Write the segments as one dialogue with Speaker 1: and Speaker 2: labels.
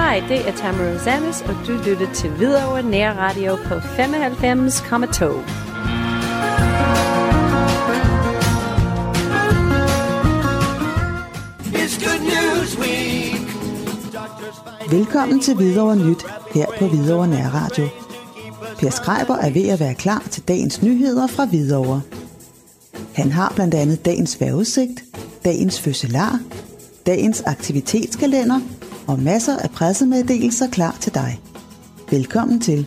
Speaker 1: Hej, det er Tamara Rosanis, og du lytter til Hvidovre Nær Radio på 95,2.
Speaker 2: Velkommen til Hvidovre Nyt her på Hvidovre Nærradio. Per Skreiber er ved at være klar til dagens nyheder fra Hvidovre. Han har blandt andet dagens vejrudsigt, dagens fødselar, dagens aktivitetskalender og masser af pressemeddelelser klar til dig. Velkommen til.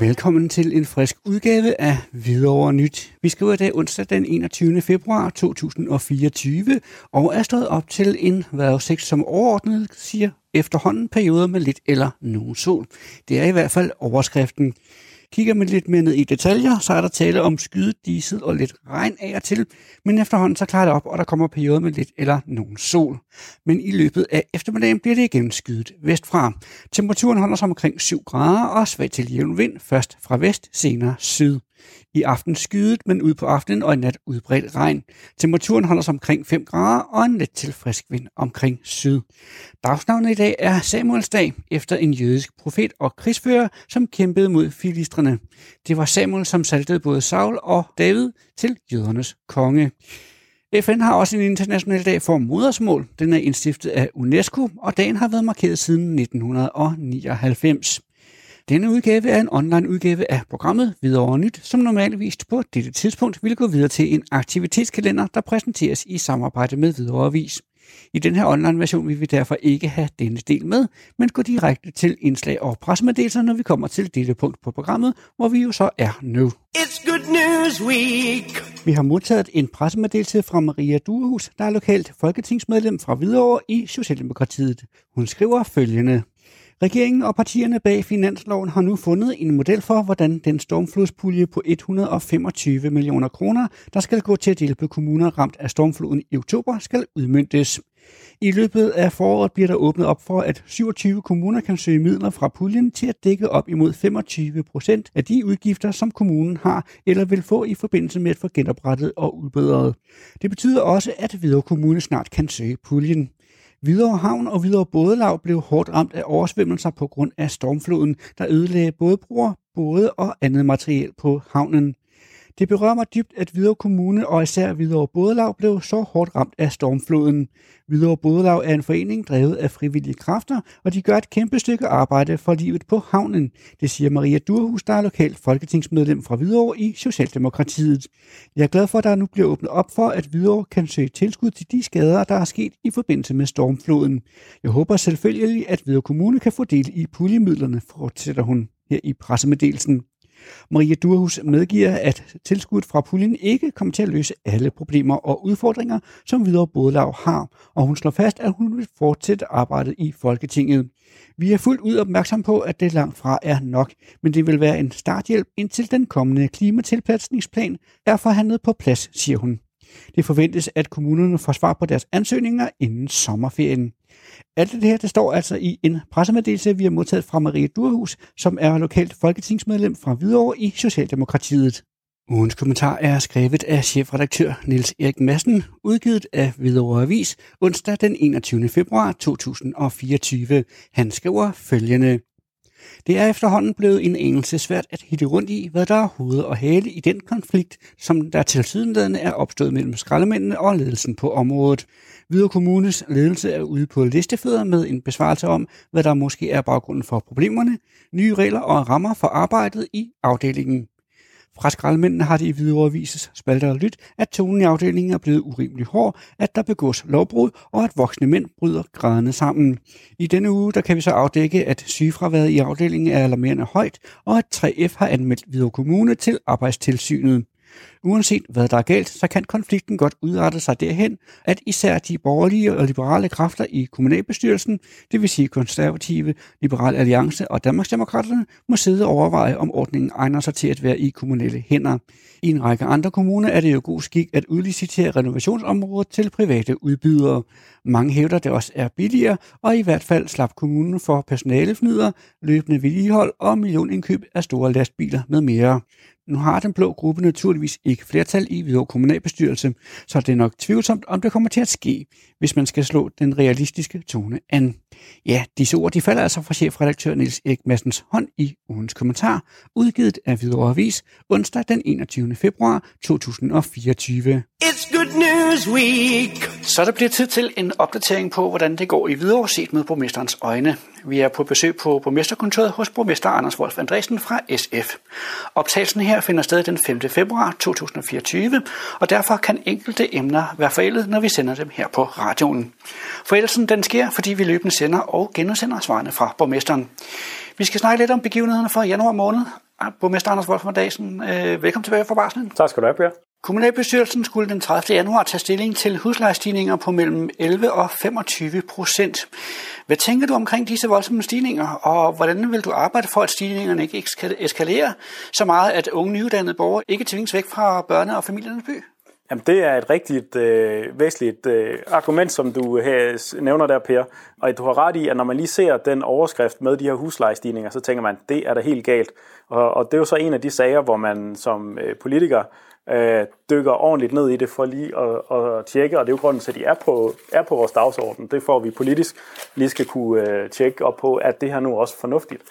Speaker 3: Velkommen til en frisk udgave af Hvidovre Nyt. Vi skriver i dag onsdag den 21. februar 2024 og er stået op til en vejrudsigt, som overordnet siger efterhånden perioder med lidt eller nogen sol. Det er i hvert fald overskriften. Kigger man lidt mere ned i detaljer, så er der tale om skyet, diesel og lidt regn af og til, men efterhånden så klarer det op, og der kommer perioder med lidt eller nogen sol. Men i løbet af eftermiddagen bliver det igen skyet vestfra. Temperaturen holder sig omkring 7 grader og svag til jævn vind, først fra vest, senere syd. I aften skydet, men ud på aftenen og i nat udbredt regn. Temperaturen holder sig omkring 5 grader og en let til frisk vind omkring syd. Dagsnavnet i dag er Samuelsdag, efter en jødisk profet og krigsfører, som kæmpede mod filistrene. Det var Samuel, som saltede både Saul og David til jødernes konge. FN har også en international dag for modersmål. Den er indstiftet af UNESCO, og dagen har været markeret siden 1999. Denne udgave er en online udgave af programmet Videre Nyt, som normalvis på dette tidspunkt vil gå videre til en aktivitetskalender, der præsenteres i samarbejde med Videre Avis. I den her online version vil vi derfor ikke have denne del med, men gå direkte til indslag og pressemeddelelser, når vi kommer til dette punkt på programmet, hvor vi jo så er nu.
Speaker 4: It's good news week.
Speaker 3: Vi har modtaget en pressemeddelelse fra Maria Durhus, der er lokalt folketingsmedlem fra Hvidovre i Socialdemokratiet. Hun skriver følgende. Regeringen og partierne bag finansloven har nu fundet en model for, hvordan den stormflodspulje på 125 millioner kroner, der skal gå til at hjælpe kommuner ramt af stormfloden i oktober, skal udmyndtes. I løbet af foråret bliver der åbnet op for, at 27 kommuner kan søge midler fra puljen til at dække op imod 25 procent af de udgifter, som kommunen har eller vil få i forbindelse med at få genoprettet og udbedret. Det betyder også, at Hvidovre Kommune snart kan søge puljen. Hvidovre Havn og Hvidovre Bådelag blev hårdt ramt af oversvømmelser på grund af stormfloden, der ødelagde både broer, både og andet materiel på havnen. Det berører mig dybt, at Hvidovre Kommune og især Hvidovre Bådelag blev så hårdt ramt af stormfloden. Hvidovre Bådelag er en forening drevet af frivillige kræfter, og de gør et kæmpe stykke arbejde for livet på havnen. Det siger Maria Durhus, der er lokalt folketingsmedlem fra Hvidovre i Socialdemokratiet. Jeg er glad for, at der nu bliver åbnet op for, at Hvidovre kan søge tilskud til de skader, der er sket i forbindelse med stormfloden. Jeg håber selvfølgelig, at Hvidovre Kommune kan få del i puljemidlerne, fortsætter hun her i pressemeddelelsen. Maria Durhus medgiver, at tilskuddet fra puljen ikke kommer til at løse alle problemer og udfordringer, som videre Bodelav har, og hun slår fast, at hun vil fortsætte arbejdet i Folketinget. Vi er fuldt ud opmærksom på, at det langt fra er nok, men det vil være en starthjælp indtil den kommende klimatilpasningsplan er forhandlet på plads, siger hun. Det forventes, at kommunerne får svar på deres ansøgninger inden sommerferien. Alt det her, det står altså i en pressemeddelelse, vi har modtaget fra Marie Durhus, som er lokalt folketingsmedlem fra Hvidovre i Socialdemokratiet. Ugens kommentar er skrevet af chefredaktør Niels Erik Madsen, udgivet af Hvidovre Avis onsdag den 21. februar 2024. Han skriver følgende. Det er efterhånden blevet en engelsk svært at hitte rundt i, hvad der er hoved og hale i den konflikt, som der til sydenladende er opstået mellem skraldemændene og ledelsen på området. Videre Kommunes ledelse er ude på listefødder med en besvarelse om, hvad der måske er baggrunden for problemerne, nye regler og rammer for arbejdet i afdelingen. Fra skraldemændene har det i videre Vises spalter og lyt, at tonen i afdelingen er blevet urimelig hård, at der begås lovbrud og at voksne mænd bryder grædende sammen. I denne uge der kan vi så afdække, at sygefraværet i afdelingen er alarmerende højt, og at 3F har anmeldt Hvidovre Kommune til arbejdstilsynet. Uanset hvad der er galt, så kan konflikten godt udrette sig derhen, at især de borgerlige og liberale kræfter i kommunalbestyrelsen, det vil sige konservative, liberal alliance og Danmarksdemokraterne, må sidde og overveje, om ordningen egner sig til at være i kommunale hænder. I en række andre kommuner er det jo god skik at udlicitere renovationsområder til private udbydere. Mange hævder, det også er billigere, og i hvert fald slap kommunen for personalefnyder, løbende vedligehold og millionindkøb af store lastbiler med mere. Nu har den blå gruppe naturligvis ikke flertal i Hvidovre kommunalbestyrelse, så det er nok tvivlsomt, om det kommer til at ske, hvis man skal slå den realistiske tone an. Ja, disse ord de falder altså fra chefredaktør Niels Erik Massens hånd i ugens kommentar, udgivet af Hvidovre Avis onsdag den 21. februar 2024.
Speaker 4: It's good news week.
Speaker 3: Så der bliver tid til en opdatering på, hvordan det går i Hvidovre set med borgmesterens øjne. Vi er på besøg på borgmesterkontoret hos borgmester Anders Wolf Andresen fra SF. Optagelsen her finder sted den 5. februar 2024, og derfor kan enkelte emner være forældet, når vi sender dem her på radioen. Forældelsen den sker, fordi vi løbende sender og genudsender svarene fra borgmesteren. Vi skal snakke lidt om begivenhederne for januar måned. Ah, borgmester Anders Wolf Andresen, øh, velkommen tilbage fra barslen.
Speaker 5: Tak skal du have, Per.
Speaker 3: Kommunalbestyrelsen skulle den 30. januar tage stilling til huslejestigninger på mellem 11 og 25 procent. Hvad tænker du omkring disse voldsomme stigninger, og hvordan vil du arbejde for, at stigningerne ikke eskalerer så meget, at unge nyuddannede borgere ikke tvinges væk fra børne- og familiernes by?
Speaker 5: Jamen, det er et rigtigt øh, væsentligt øh, argument, som du øh, her nævner der, Per. Og du har ret i, at når man lige ser den overskrift med de her huslejestigninger, så tænker man, det er da helt galt. Og, og det er jo så en af de sager, hvor man som øh, politiker øh, dykker ordentligt ned i det for lige at, at tjekke, og det er jo grunden til, at de er på, er på vores dagsorden. Det får vi politisk lige skal kunne øh, tjekke op på, at det her nu også fornuftigt.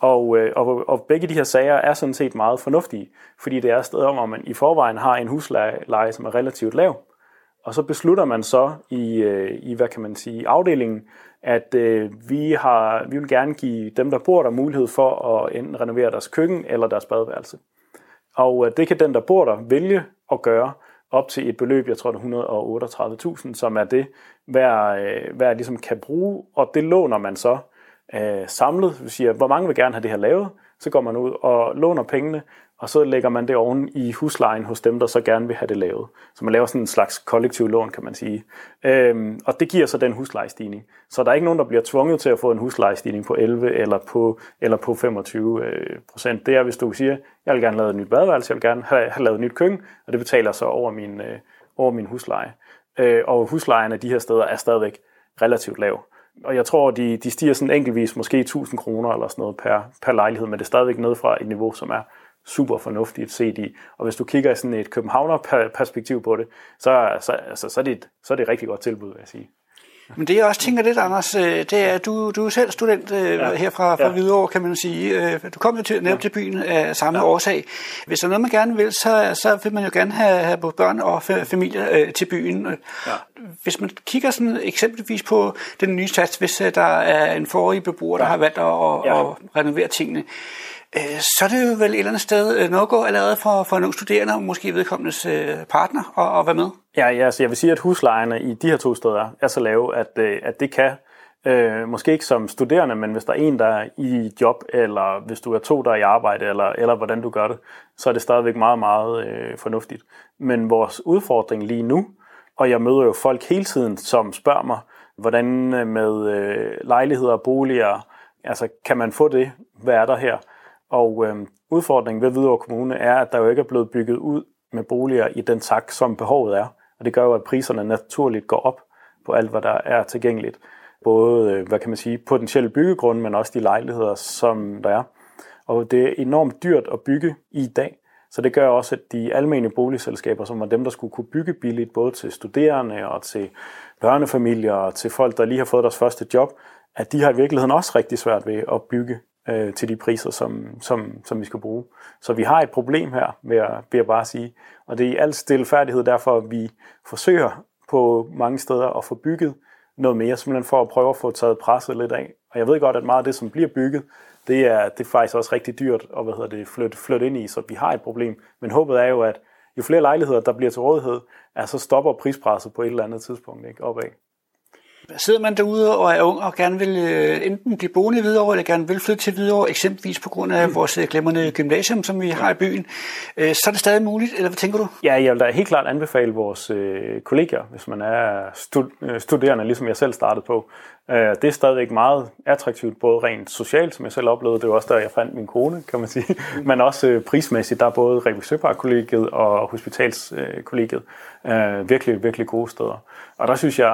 Speaker 5: Og, øh, og, og begge de her sager er sådan set meget fornuftige, fordi det er steder, hvor man i forvejen har en husleje, som er relativt lav, og så beslutter man så i, øh, i hvad kan man sige, afdelingen, at øh, vi, har, vi vil gerne give dem, der bor der, mulighed for at enten renovere deres køkken eller deres badeværelse. Og øh, det kan den, der bor der, vælge at gøre op til et beløb, jeg tror det er 138.000, som er det, hver, øh, hver ligesom kan bruge, og det låner man så øh, samlet. Vi siger, hvor mange vil gerne have det her lavet, så går man ud og låner pengene, og så lægger man det oven i huslejen hos dem, der så gerne vil have det lavet. Så man laver sådan en slags kollektiv lån, kan man sige. Øhm, og det giver så den huslejestigning. Så der er ikke nogen, der bliver tvunget til at få en huslejestigning på 11 eller på, eller på 25 øh, procent. Det er, hvis du siger, jeg vil gerne lave et nyt badeværelse, jeg vil gerne have, have lavet et nyt køkken, og det betaler så over min, øh, over min husleje. Øh, og huslejen af de her steder er stadigvæk relativt lav. Og jeg tror, de, de stiger sådan enkeltvis måske 1000 kroner eller sådan noget per, per lejlighed, men det er stadigvæk ned fra et niveau, som er super fornuftigt set i. Og hvis du kigger i sådan et københavner-perspektiv på det, så, så, altså, så, er det et, så er det et rigtig godt tilbud, vil jeg sige.
Speaker 3: Men det jeg også tænker lidt, Anders, øh, det er, at du, du er selv student øh, ja. her fra, fra ja. Hvidovre, kan man sige. Øh, du kom jo til, netop ja. til byen af samme ja. årsag. Hvis der er noget, man gerne vil, så, så vil man jo gerne have, have både børn og familie øh, til byen. Ja. Hvis man kigger sådan eksempelvis på den nye sats, hvis der er en forrige beboer, der ja. har valgt at, ja. at renovere tingene, Øh, så er det jo vel et eller andet sted øh, noget gå allerede for, for en ung studerende, og måske vedkommendes øh, partner, og, og være med?
Speaker 5: Ja, ja altså jeg vil sige, at huslejerne i de her to steder er så lave, at, øh, at det kan, øh, måske ikke som studerende, men hvis der er en, der er i job, eller hvis du er to, der er i arbejde, eller, eller hvordan du gør det, så er det stadigvæk meget, meget øh, fornuftigt. Men vores udfordring lige nu, og jeg møder jo folk hele tiden, som spørger mig, hvordan med øh, lejligheder og boliger, altså kan man få det? Hvad er der her? Og øh, udfordringen ved Hvidovre Kommune er, at der jo ikke er blevet bygget ud med boliger i den takt, som behovet er. Og det gør jo, at priserne naturligt går op på alt, hvad der er tilgængeligt. Både, øh, hvad kan man sige, potentielle byggegrunde, men også de lejligheder, som der er. Og det er enormt dyrt at bygge i dag. Så det gør også, at de almene boligselskaber, som var dem, der skulle kunne bygge billigt, både til studerende og til børnefamilier og til folk, der lige har fået deres første job, at de har i virkeligheden også rigtig svært ved at bygge øh, til de priser, som, som, som vi skal bruge. Så vi har et problem her, vil jeg, vil jeg bare sige. Og det er i al stilfærdighed derfor, at vi forsøger på mange steder at få bygget noget mere, simpelthen for at prøve at få taget presset lidt af. Og jeg ved godt, at meget af det, som bliver bygget, det er, det er faktisk også rigtig dyrt at hvad hedder det, flytte, flytte ind i, så vi har et problem. Men håbet er jo, at jo flere lejligheder, der bliver til rådighed, er, så stopper prispresset på et eller andet tidspunkt ikke, opad.
Speaker 3: Sidder man derude og er ung og gerne vil øh, enten blive boende videre eller gerne vil flytte til Hvidovre, eksempelvis på grund af mm. vores øh, glemrende gymnasium, som vi har i byen, øh, så er det stadig muligt, eller hvad tænker du?
Speaker 5: Ja, jeg vil da helt klart anbefale vores kolleger, hvis man er stud- studerende, ligesom jeg selv startede på. Øh, det er stadigvæk meget attraktivt, både rent socialt, som jeg selv oplevede, det var også der, jeg fandt min kone, kan man sige, mm. men også øh, prismæssigt, der er både Revisøpark-kollegiet og Hospitalskollegiet øh, virkelig, virkelig gode steder. Og der synes jeg,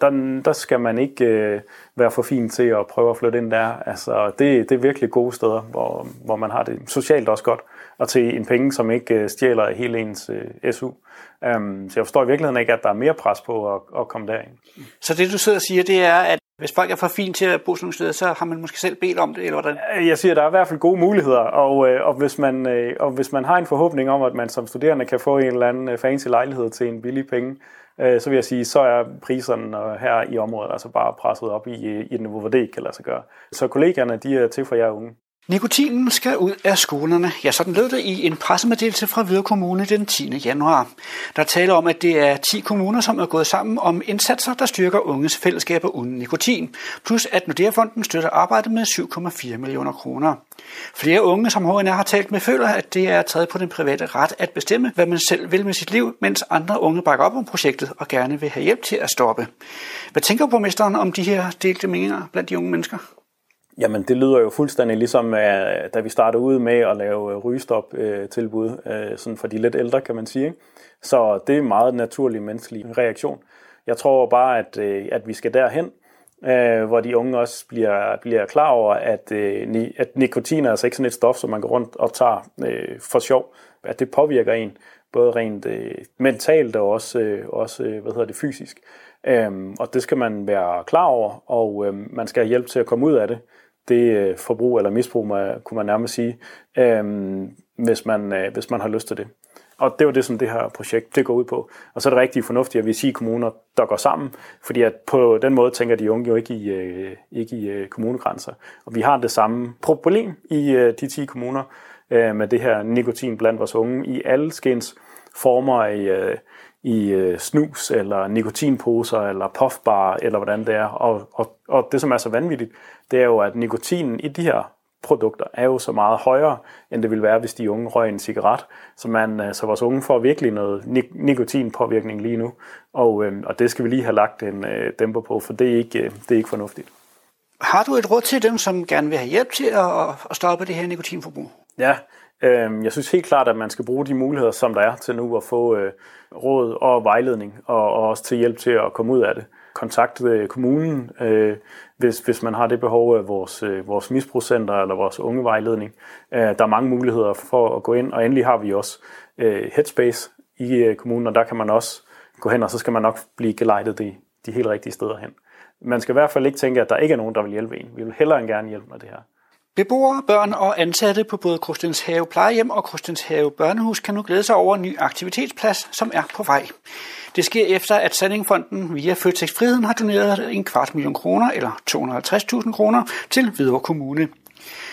Speaker 5: der, der skal man ikke være for fin til at prøve at flytte ind der. Altså, det, det er virkelig gode steder, hvor, hvor man har det socialt også godt. og til en penge, som ikke stjæler hele ens SU. Um, så jeg forstår i virkeligheden ikke, at der er mere pres på at, at komme derind.
Speaker 3: Så det du sidder og siger, det er, at hvis folk er for fint til at bo sådan nogle steder, så har man måske selv bedt om det, eller hvordan?
Speaker 5: Jeg siger, at der er i hvert fald gode muligheder, og, øh, og, hvis man, øh, og hvis man har en forhåbning om, at man som studerende kan få en eller anden øh, fancy lejlighed til en billig penge, så vil jeg sige, så er priserne her i området altså bare presset op i, i et niveau, hvor det ikke kan lade sig gøre. Så kollegaerne, de er til for jer unge.
Speaker 3: Nikotinen skal ud af skolerne. Ja, sådan lød det i en pressemeddelelse fra Hvide Kommune den 10. januar. Der taler om, at det er 10 kommuner, som er gået sammen om indsatser, der styrker unges fællesskaber uden nikotin. Plus at Nordea-fonden støtter arbejdet med 7,4 millioner kroner. Flere unge, som HNR har talt med, føler, at det er taget på den private ret at bestemme, hvad man selv vil med sit liv, mens andre unge bakker op om projektet og gerne vil have hjælp til at stoppe. Hvad tænker borgmesteren om de her delte meninger blandt de unge mennesker?
Speaker 5: Jamen, det lyder jo fuldstændig ligesom, øh, da vi startede ud med at lave øh, rygestop-tilbud, øh, sådan for de lidt ældre, kan man sige. Så det er en meget naturlig menneskelig reaktion. Jeg tror bare, at, at vi skal derhen, hvor de unge også bliver, bliver klar over, at, at nikotin er altså ikke sådan et stof, som man går rundt og tager for sjov. At det påvirker en, både rent mentalt og også, også hvad hedder det, fysisk. Øhm, og det skal man være klar over, og øhm, man skal have hjælp til at komme ud af det det øh, forbrug eller misbrug, man, kunne man nærmest sige, øhm, hvis, man, øh, hvis man har lyst til det. Og det var det, som det her projekt det går ud på. Og så er det rigtig fornuftigt, at vi siger kommuner, der går sammen, fordi at på den måde tænker de unge jo ikke i, øh, ikke i øh, kommunegrænser. Og vi har det samme problem i øh, de 10 kommuner øh, med det her nikotin blandt vores unge i alle skens former i, øh, i øh, snus, eller nikotinposer, eller puffbar, eller hvordan det er. Og, og, og det, som er så vanvittigt, det er jo, at nikotinen i de her produkter er jo så meget højere, end det ville være, hvis de unge røg en cigaret. Så, man, øh, så vores unge får virkelig noget nikotinpåvirkning lige nu, og, øh, og det skal vi lige have lagt en øh, dæmper på, for det er, ikke, øh, det er ikke fornuftigt.
Speaker 3: Har du et råd til dem, som gerne vil have hjælp til at, at stoppe det her nikotinforbrug?
Speaker 5: Ja, øh, jeg synes helt klart, at man skal bruge de muligheder, som der er til nu at få øh, råd og vejledning, og, og også til hjælp til at komme ud af det. Kontakt øh, kommunen, øh, hvis, hvis man har det behov af vores, øh, vores misbrugscenter eller vores ungevejledning. Øh, der er mange muligheder for at gå ind, og endelig har vi også øh, Headspace i øh, kommunen, og der kan man også gå hen, og så skal man nok blive gelejtet de, de helt rigtige steder hen. Man skal i hvert fald ikke tænke, at der ikke er nogen, der vil hjælpe en. Vi vil hellere end gerne hjælpe med det her.
Speaker 3: Beboere, børn og ansatte på både Krustenshave Plejehjem og Krustenshave Børnehus kan nu glæde sig over en ny aktivitetsplads, som er på vej. Det sker efter, at Sandingfonden via Føtex Friheden har doneret en kvart million kroner, eller 250.000 kroner, til Hvidovre Kommune.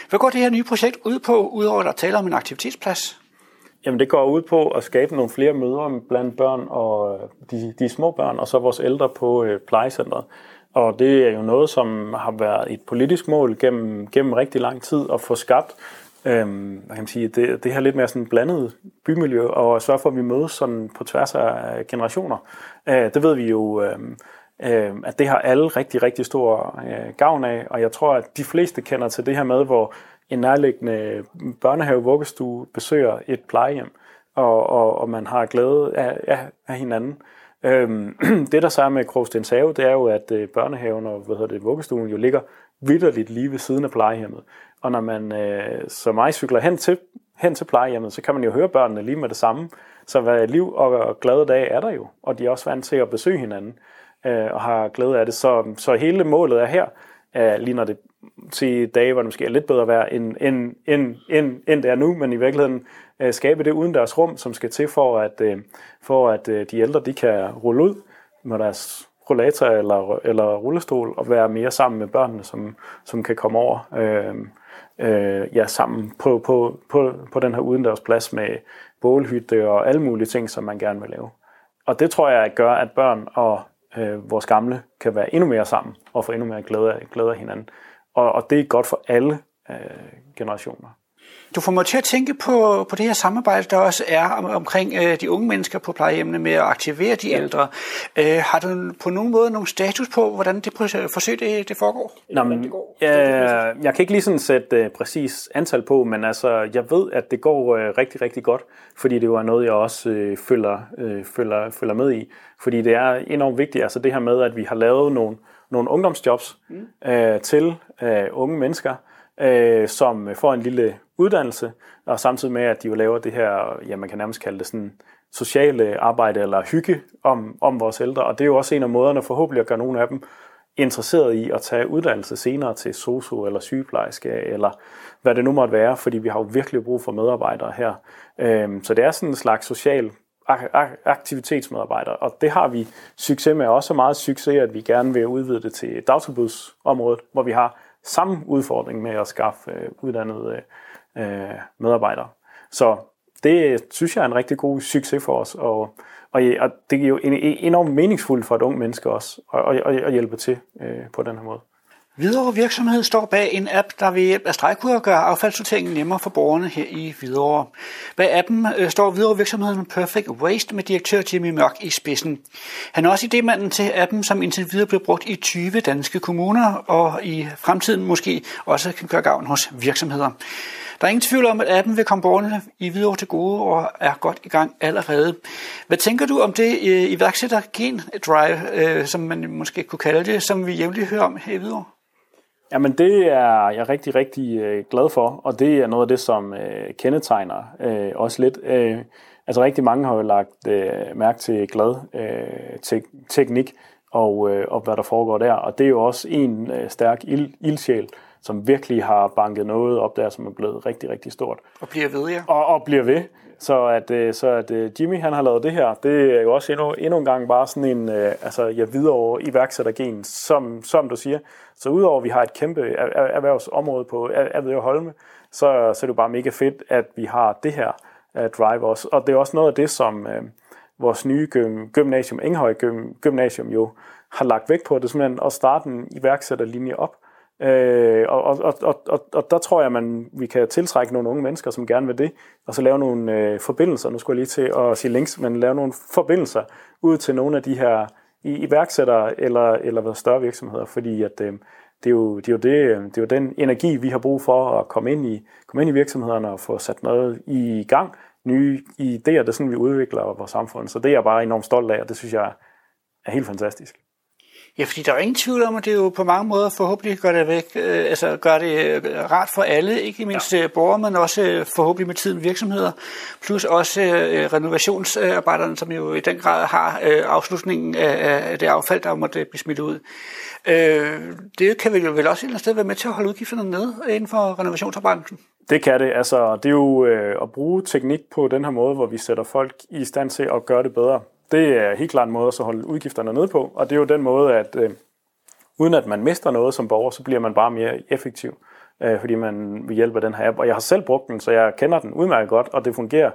Speaker 3: Hvad går det her nye projekt ud på, udover at der taler om en aktivitetsplads?
Speaker 5: Jamen det går ud på at skabe nogle flere møder blandt børn og øh, de, de små børn, og så vores ældre på øh, plejecentret. Og det er jo noget, som har været et politisk mål gennem, gennem rigtig lang tid at få skabt øhm, hvad kan man sige, det, det her lidt mere sådan blandet bymiljø, og sørge for, at vi mødes sådan på tværs af generationer. Øh, det ved vi jo, øh, øh, at det har alle rigtig, rigtig stor øh, gavn af, og jeg tror, at de fleste kender til det her med, hvor en nærliggende børnehave, vuggestue besøger et plejehjem, og, og, og man har glæde af, af, af hinanden. Øhm, det der så er med Krogstens Have, det er jo, at øh, børnehaven og hvad hedder det, vuggestuen jo ligger vidderligt lige ved siden af plejehjemmet. Og når man øh, som mig cykler hen til, hen til plejehjemmet, så kan man jo høre børnene lige med det samme. Så hvad liv og glade dage er der jo, og de er også vant til at besøge hinanden øh, og har glæde af det. Så, så hele målet er her, øh, lige når det sige dage, hvor det måske er lidt bedre vejr, end, end, end, end, end det er nu, men i virkeligheden øh, skabe det uden deres rum, som skal til for, at, øh, for at øh, de ældre de kan rulle ud med deres rollator eller, eller rullestol og være mere sammen med børnene, som, som kan komme over øh, øh, ja, sammen på, på, på, på den her udendørsplads med bålhytte og alle mulige ting, som man gerne vil lave. Og det tror jeg gør, at børn og øh, vores gamle kan være endnu mere sammen og få endnu mere glæde af, glæde af hinanden. Og, og det er godt for alle øh, generationer.
Speaker 3: Du får mig til at tænke på, på det her samarbejde, der også er om, omkring øh, de unge mennesker på plejehjemmene med at aktivere de ældre. Øh, har du på nogen måde nogen status på, hvordan det forsøg det, det foregår?
Speaker 5: Nå, men, det går? Jeg, jeg kan ikke lige sådan sætte uh, præcis antal på, men altså, jeg ved, at det går uh, rigtig, rigtig godt, fordi det jo er noget, jeg også uh, følger, uh, følger, følger med i. Fordi det er enormt vigtigt, altså det her med, at vi har lavet nogle, nogle ungdomsjobs mm. uh, til uh, unge mennesker, øh, som får en lille uddannelse, og samtidig med, at de jo laver det her, ja, man kan nærmest kalde det sådan sociale arbejde eller hygge om, om vores ældre. Og det er jo også en af måderne forhåbentlig at gøre nogle af dem interesseret i at tage uddannelse senere til sosu eller sygeplejerske, eller hvad det nu måtte være, fordi vi har jo virkelig brug for medarbejdere her. Øhm, så det er sådan en slags social aktivitetsmedarbejdere, og det har vi succes med, også meget succes, at vi gerne vil udvide det til dagtilbudsområdet, hvor vi har samme udfordring med at skaffe øh, uddannede øh, medarbejdere. Så det øh, synes jeg er en rigtig god succes for os, og, og, og det er jo enormt meningsfuldt for et ung menneske også at, at, at hjælpe til øh, på den her måde.
Speaker 3: Hvidovre Virksomhed står bag en app, der ved hjælp af stregkoder gør affaldssorteringen nemmere for borgerne her i Hvidovre. Bag appen øh, står Hvidovre Virksomheden Perfect Waste med direktør Jimmy Mørk i spidsen. Han er også idémanden til appen, som indtil videre bliver brugt i 20 danske kommuner, og i fremtiden måske også kan gøre gavn hos virksomheder. Der er ingen tvivl om, at appen vil komme borgerne i Hvidovre til gode og er godt i gang allerede. Hvad tænker du om det øh, iværksætter Gen Drive, øh, som man måske kunne kalde det, som vi jævnligt hører om her i Hvidovre?
Speaker 5: Jamen det er jeg rigtig, rigtig øh, glad for, og det er noget af det, som øh, kendetegner øh, også lidt. Øh, altså rigtig mange har jo lagt øh, mærke til glad øh, te- teknik og, øh, og hvad der foregår der, og det er jo også en øh, stærk ild, ildsjæl, som virkelig har banket noget op der, som er blevet rigtig, rigtig stort.
Speaker 3: Og bliver ved, ja.
Speaker 5: Og, og bliver ved. Så at, øh, så at øh, Jimmy han har lavet det her, det er jo også endnu, endnu en gang bare sådan en, øh, altså jeg videre over iværksættergen, som, som du siger. Så udover at vi har et kæmpe erhvervsområde på Avedøre Holme, så, så er det jo bare mega fedt, at vi har det her drive også. Og det er også noget af det, som vores nye gymnasium, Enghøj Gymnasium jo har lagt vægt på. Det er simpelthen at starte en iværksætterlinje op, Øh, og, og, og, og, og der tror jeg, at man, vi kan tiltrække nogle unge mennesker, som gerne vil det, og så lave nogle øh, forbindelser, nu skulle jeg lige til at sige links, men lave nogle forbindelser ud til nogle af de her iværksættere eller, eller hvad, større virksomheder, fordi at, øh, det, er jo, det, er jo det, øh, det er jo den energi, vi har brug for at komme ind i, komme ind i virksomhederne og få sat noget i gang, nye idéer, det er sådan, vi udvikler vores samfund. Så det er jeg bare enormt stolt af, og det synes jeg er helt fantastisk.
Speaker 3: Ja, fordi der er ingen tvivl om, at det jo på mange måder forhåbentlig gør det, væk, øh, altså gør det øh, rart for alle, ikke mindst ja. Øh, borgere, men også øh, forhåbentlig med tiden virksomheder, plus også øh, renovationsarbejderne, som jo i den grad har øh, afslutningen af, af det affald, der måtte blive smidt ud. Øh, det kan vel jo vel også et eller andet sted være med til at holde udgifterne nede inden for renovationsarbejdet.
Speaker 5: Det kan det. Altså, det er jo øh, at bruge teknik på den her måde, hvor vi sætter folk i stand til at gøre det bedre. Det er helt klart en måde at holde udgifterne nede på, og det er jo den måde, at øh, uden at man mister noget som borger, så bliver man bare mere effektiv, øh, fordi man vil hjælpe den her app. Og jeg har selv brugt den, så jeg kender den udmærket godt, og det fungerer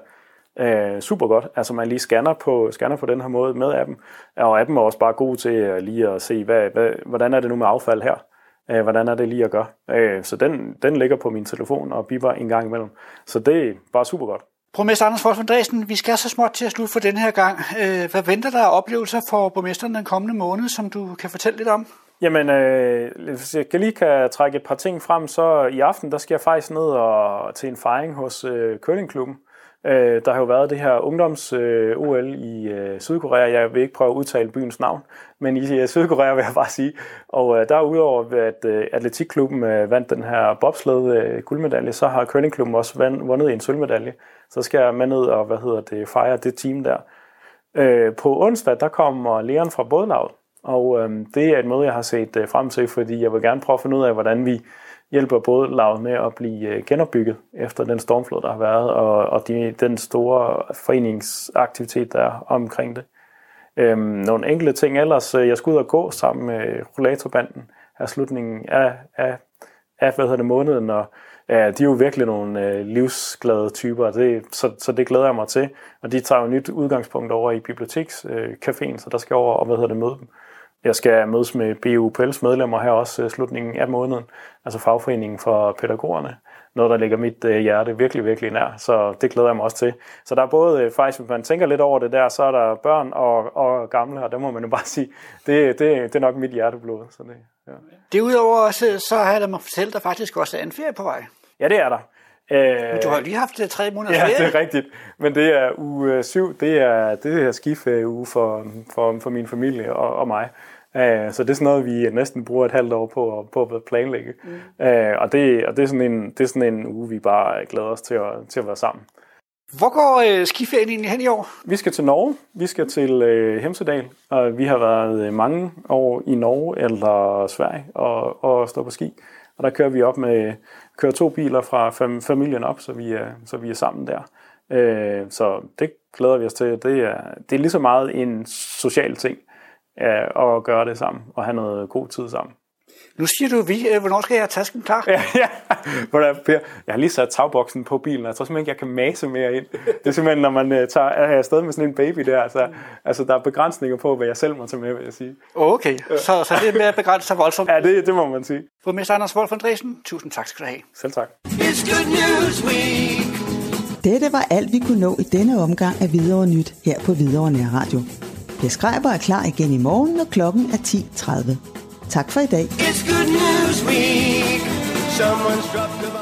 Speaker 5: øh, super godt. Altså man lige scanner på, scanner på den her måde med appen, og appen er også bare god til øh, lige at se, hvad, hvad, hvordan er det nu med affald her? Øh, hvordan er det lige at gøre? Øh, så den, den ligger på min telefon og biber en gang imellem. Så det er bare super godt.
Speaker 3: Borgmester Anders Forsman Dresden, vi skal så småt til at slutte for den her gang. Øh, hvad venter der af oplevelser for borgmesteren den kommende måned, som du kan fortælle lidt om?
Speaker 5: Jamen, øh, hvis jeg lige kan trække et par ting frem, så i aften, der skal jeg faktisk ned og, til en fejring hos øh, Curlingklubben. Øh, der har jo været det her ungdoms-OL øh, i øh, Sydkorea. Jeg vil ikke prøve at udtale byens navn, men i øh, Sydkorea vil jeg bare sige. Og øh, der udover at øh, atletikklubben øh, vandt den her bobsled øh, guldmedalje, så har curlingklubben også vand, vundet en sølvmedalje. Så skal jeg med ned og hvad hedder det, fejre det team der. Øh, på onsdag, der kommer Leon fra bådlaget, og øh, det er et møde, jeg har set øh, frem til, fordi jeg vil gerne prøve at finde ud af, hvordan vi hjælper både lavet med at blive øh, genopbygget efter den stormflod, der har været, og, og de, den store foreningsaktivitet, der er omkring det. Øhm, nogle enkelte ting ellers. Øh, jeg skulle ud og gå sammen med rollatorbanden af slutningen af, af, af hvad hedder det, måneden, og ja, de er jo virkelig nogle øh, livsglade typer, det, så, så det glæder jeg mig til. Og de tager jo nyt udgangspunkt over i bibliotekscaféen, øh, så der skal over og hvad hedder det, møde dem. Jeg skal mødes med BUPL's medlemmer her også øh, slutningen af måneden, altså fagforeningen for pædagogerne. Noget, der ligger mit øh, hjerte virkelig, virkelig nær, så det glæder jeg mig også til. Så der er både, øh, faktisk, hvis man tænker lidt over det der, så er der børn og, og gamle, og det må man jo bare sige, det, det, det er nok mit hjerteblod. Så det, ja.
Speaker 3: Derudover også, så har jeg mig fortælle, der faktisk også er en ferie på vej.
Speaker 5: Ja, det er der.
Speaker 3: Men du har lige haft tre måneder
Speaker 5: Ja, det er rigtigt. Men det er uge syv, det er, det er skiferie uge for, for, for min familie og, og mig. Øh, så det er sådan noget, vi næsten bruger et halvt år på, på at planlægge. Mm. Øh, og det, og det, er sådan en, det er sådan en uge, vi bare glæder os til at, til at være sammen.
Speaker 3: Hvor går øh, skiferien egentlig hen i år?
Speaker 5: Vi skal til Norge. Vi skal til øh, Hemsedal. Og vi har været øh, mange år i Norge eller Sverige og, og stå på ski. Og der kører vi op med kører to biler fra fam, familien op, så vi er, så vi er sammen der. Øh, så det glæder vi os til. Det er, det er lige så meget en social ting øh, at gøre det sammen og have noget god tid sammen.
Speaker 3: Nu siger du vi. Øh, hvornår skal jeg have tasken klar?
Speaker 5: Ja, ja. Per, jeg har lige sat tagboksen på bilen, og jeg tror simpelthen ikke, jeg kan mase mere ind. Det er simpelthen, når man uh, tager er afsted med sådan en baby der, altså, altså der er begrænsninger på, hvad jeg selv må tage med, vil jeg sige.
Speaker 3: Okay, så, så det er mere begrænset sig voldsomt.
Speaker 5: Ja, det, det må man sige.
Speaker 3: Borgmester Anders Wolf Andresen, tusind tak skal du have.
Speaker 5: Selv tak.
Speaker 4: It's good news week.
Speaker 2: Dette var alt, vi kunne nå i denne omgang af Hvidovre Nyt her på Hvidovre Nærradio. Per Skreiber er klar igen i morgen, når klokken er 10.30. Tak for i dag.
Speaker 4: It's good news week. Someone's dropped a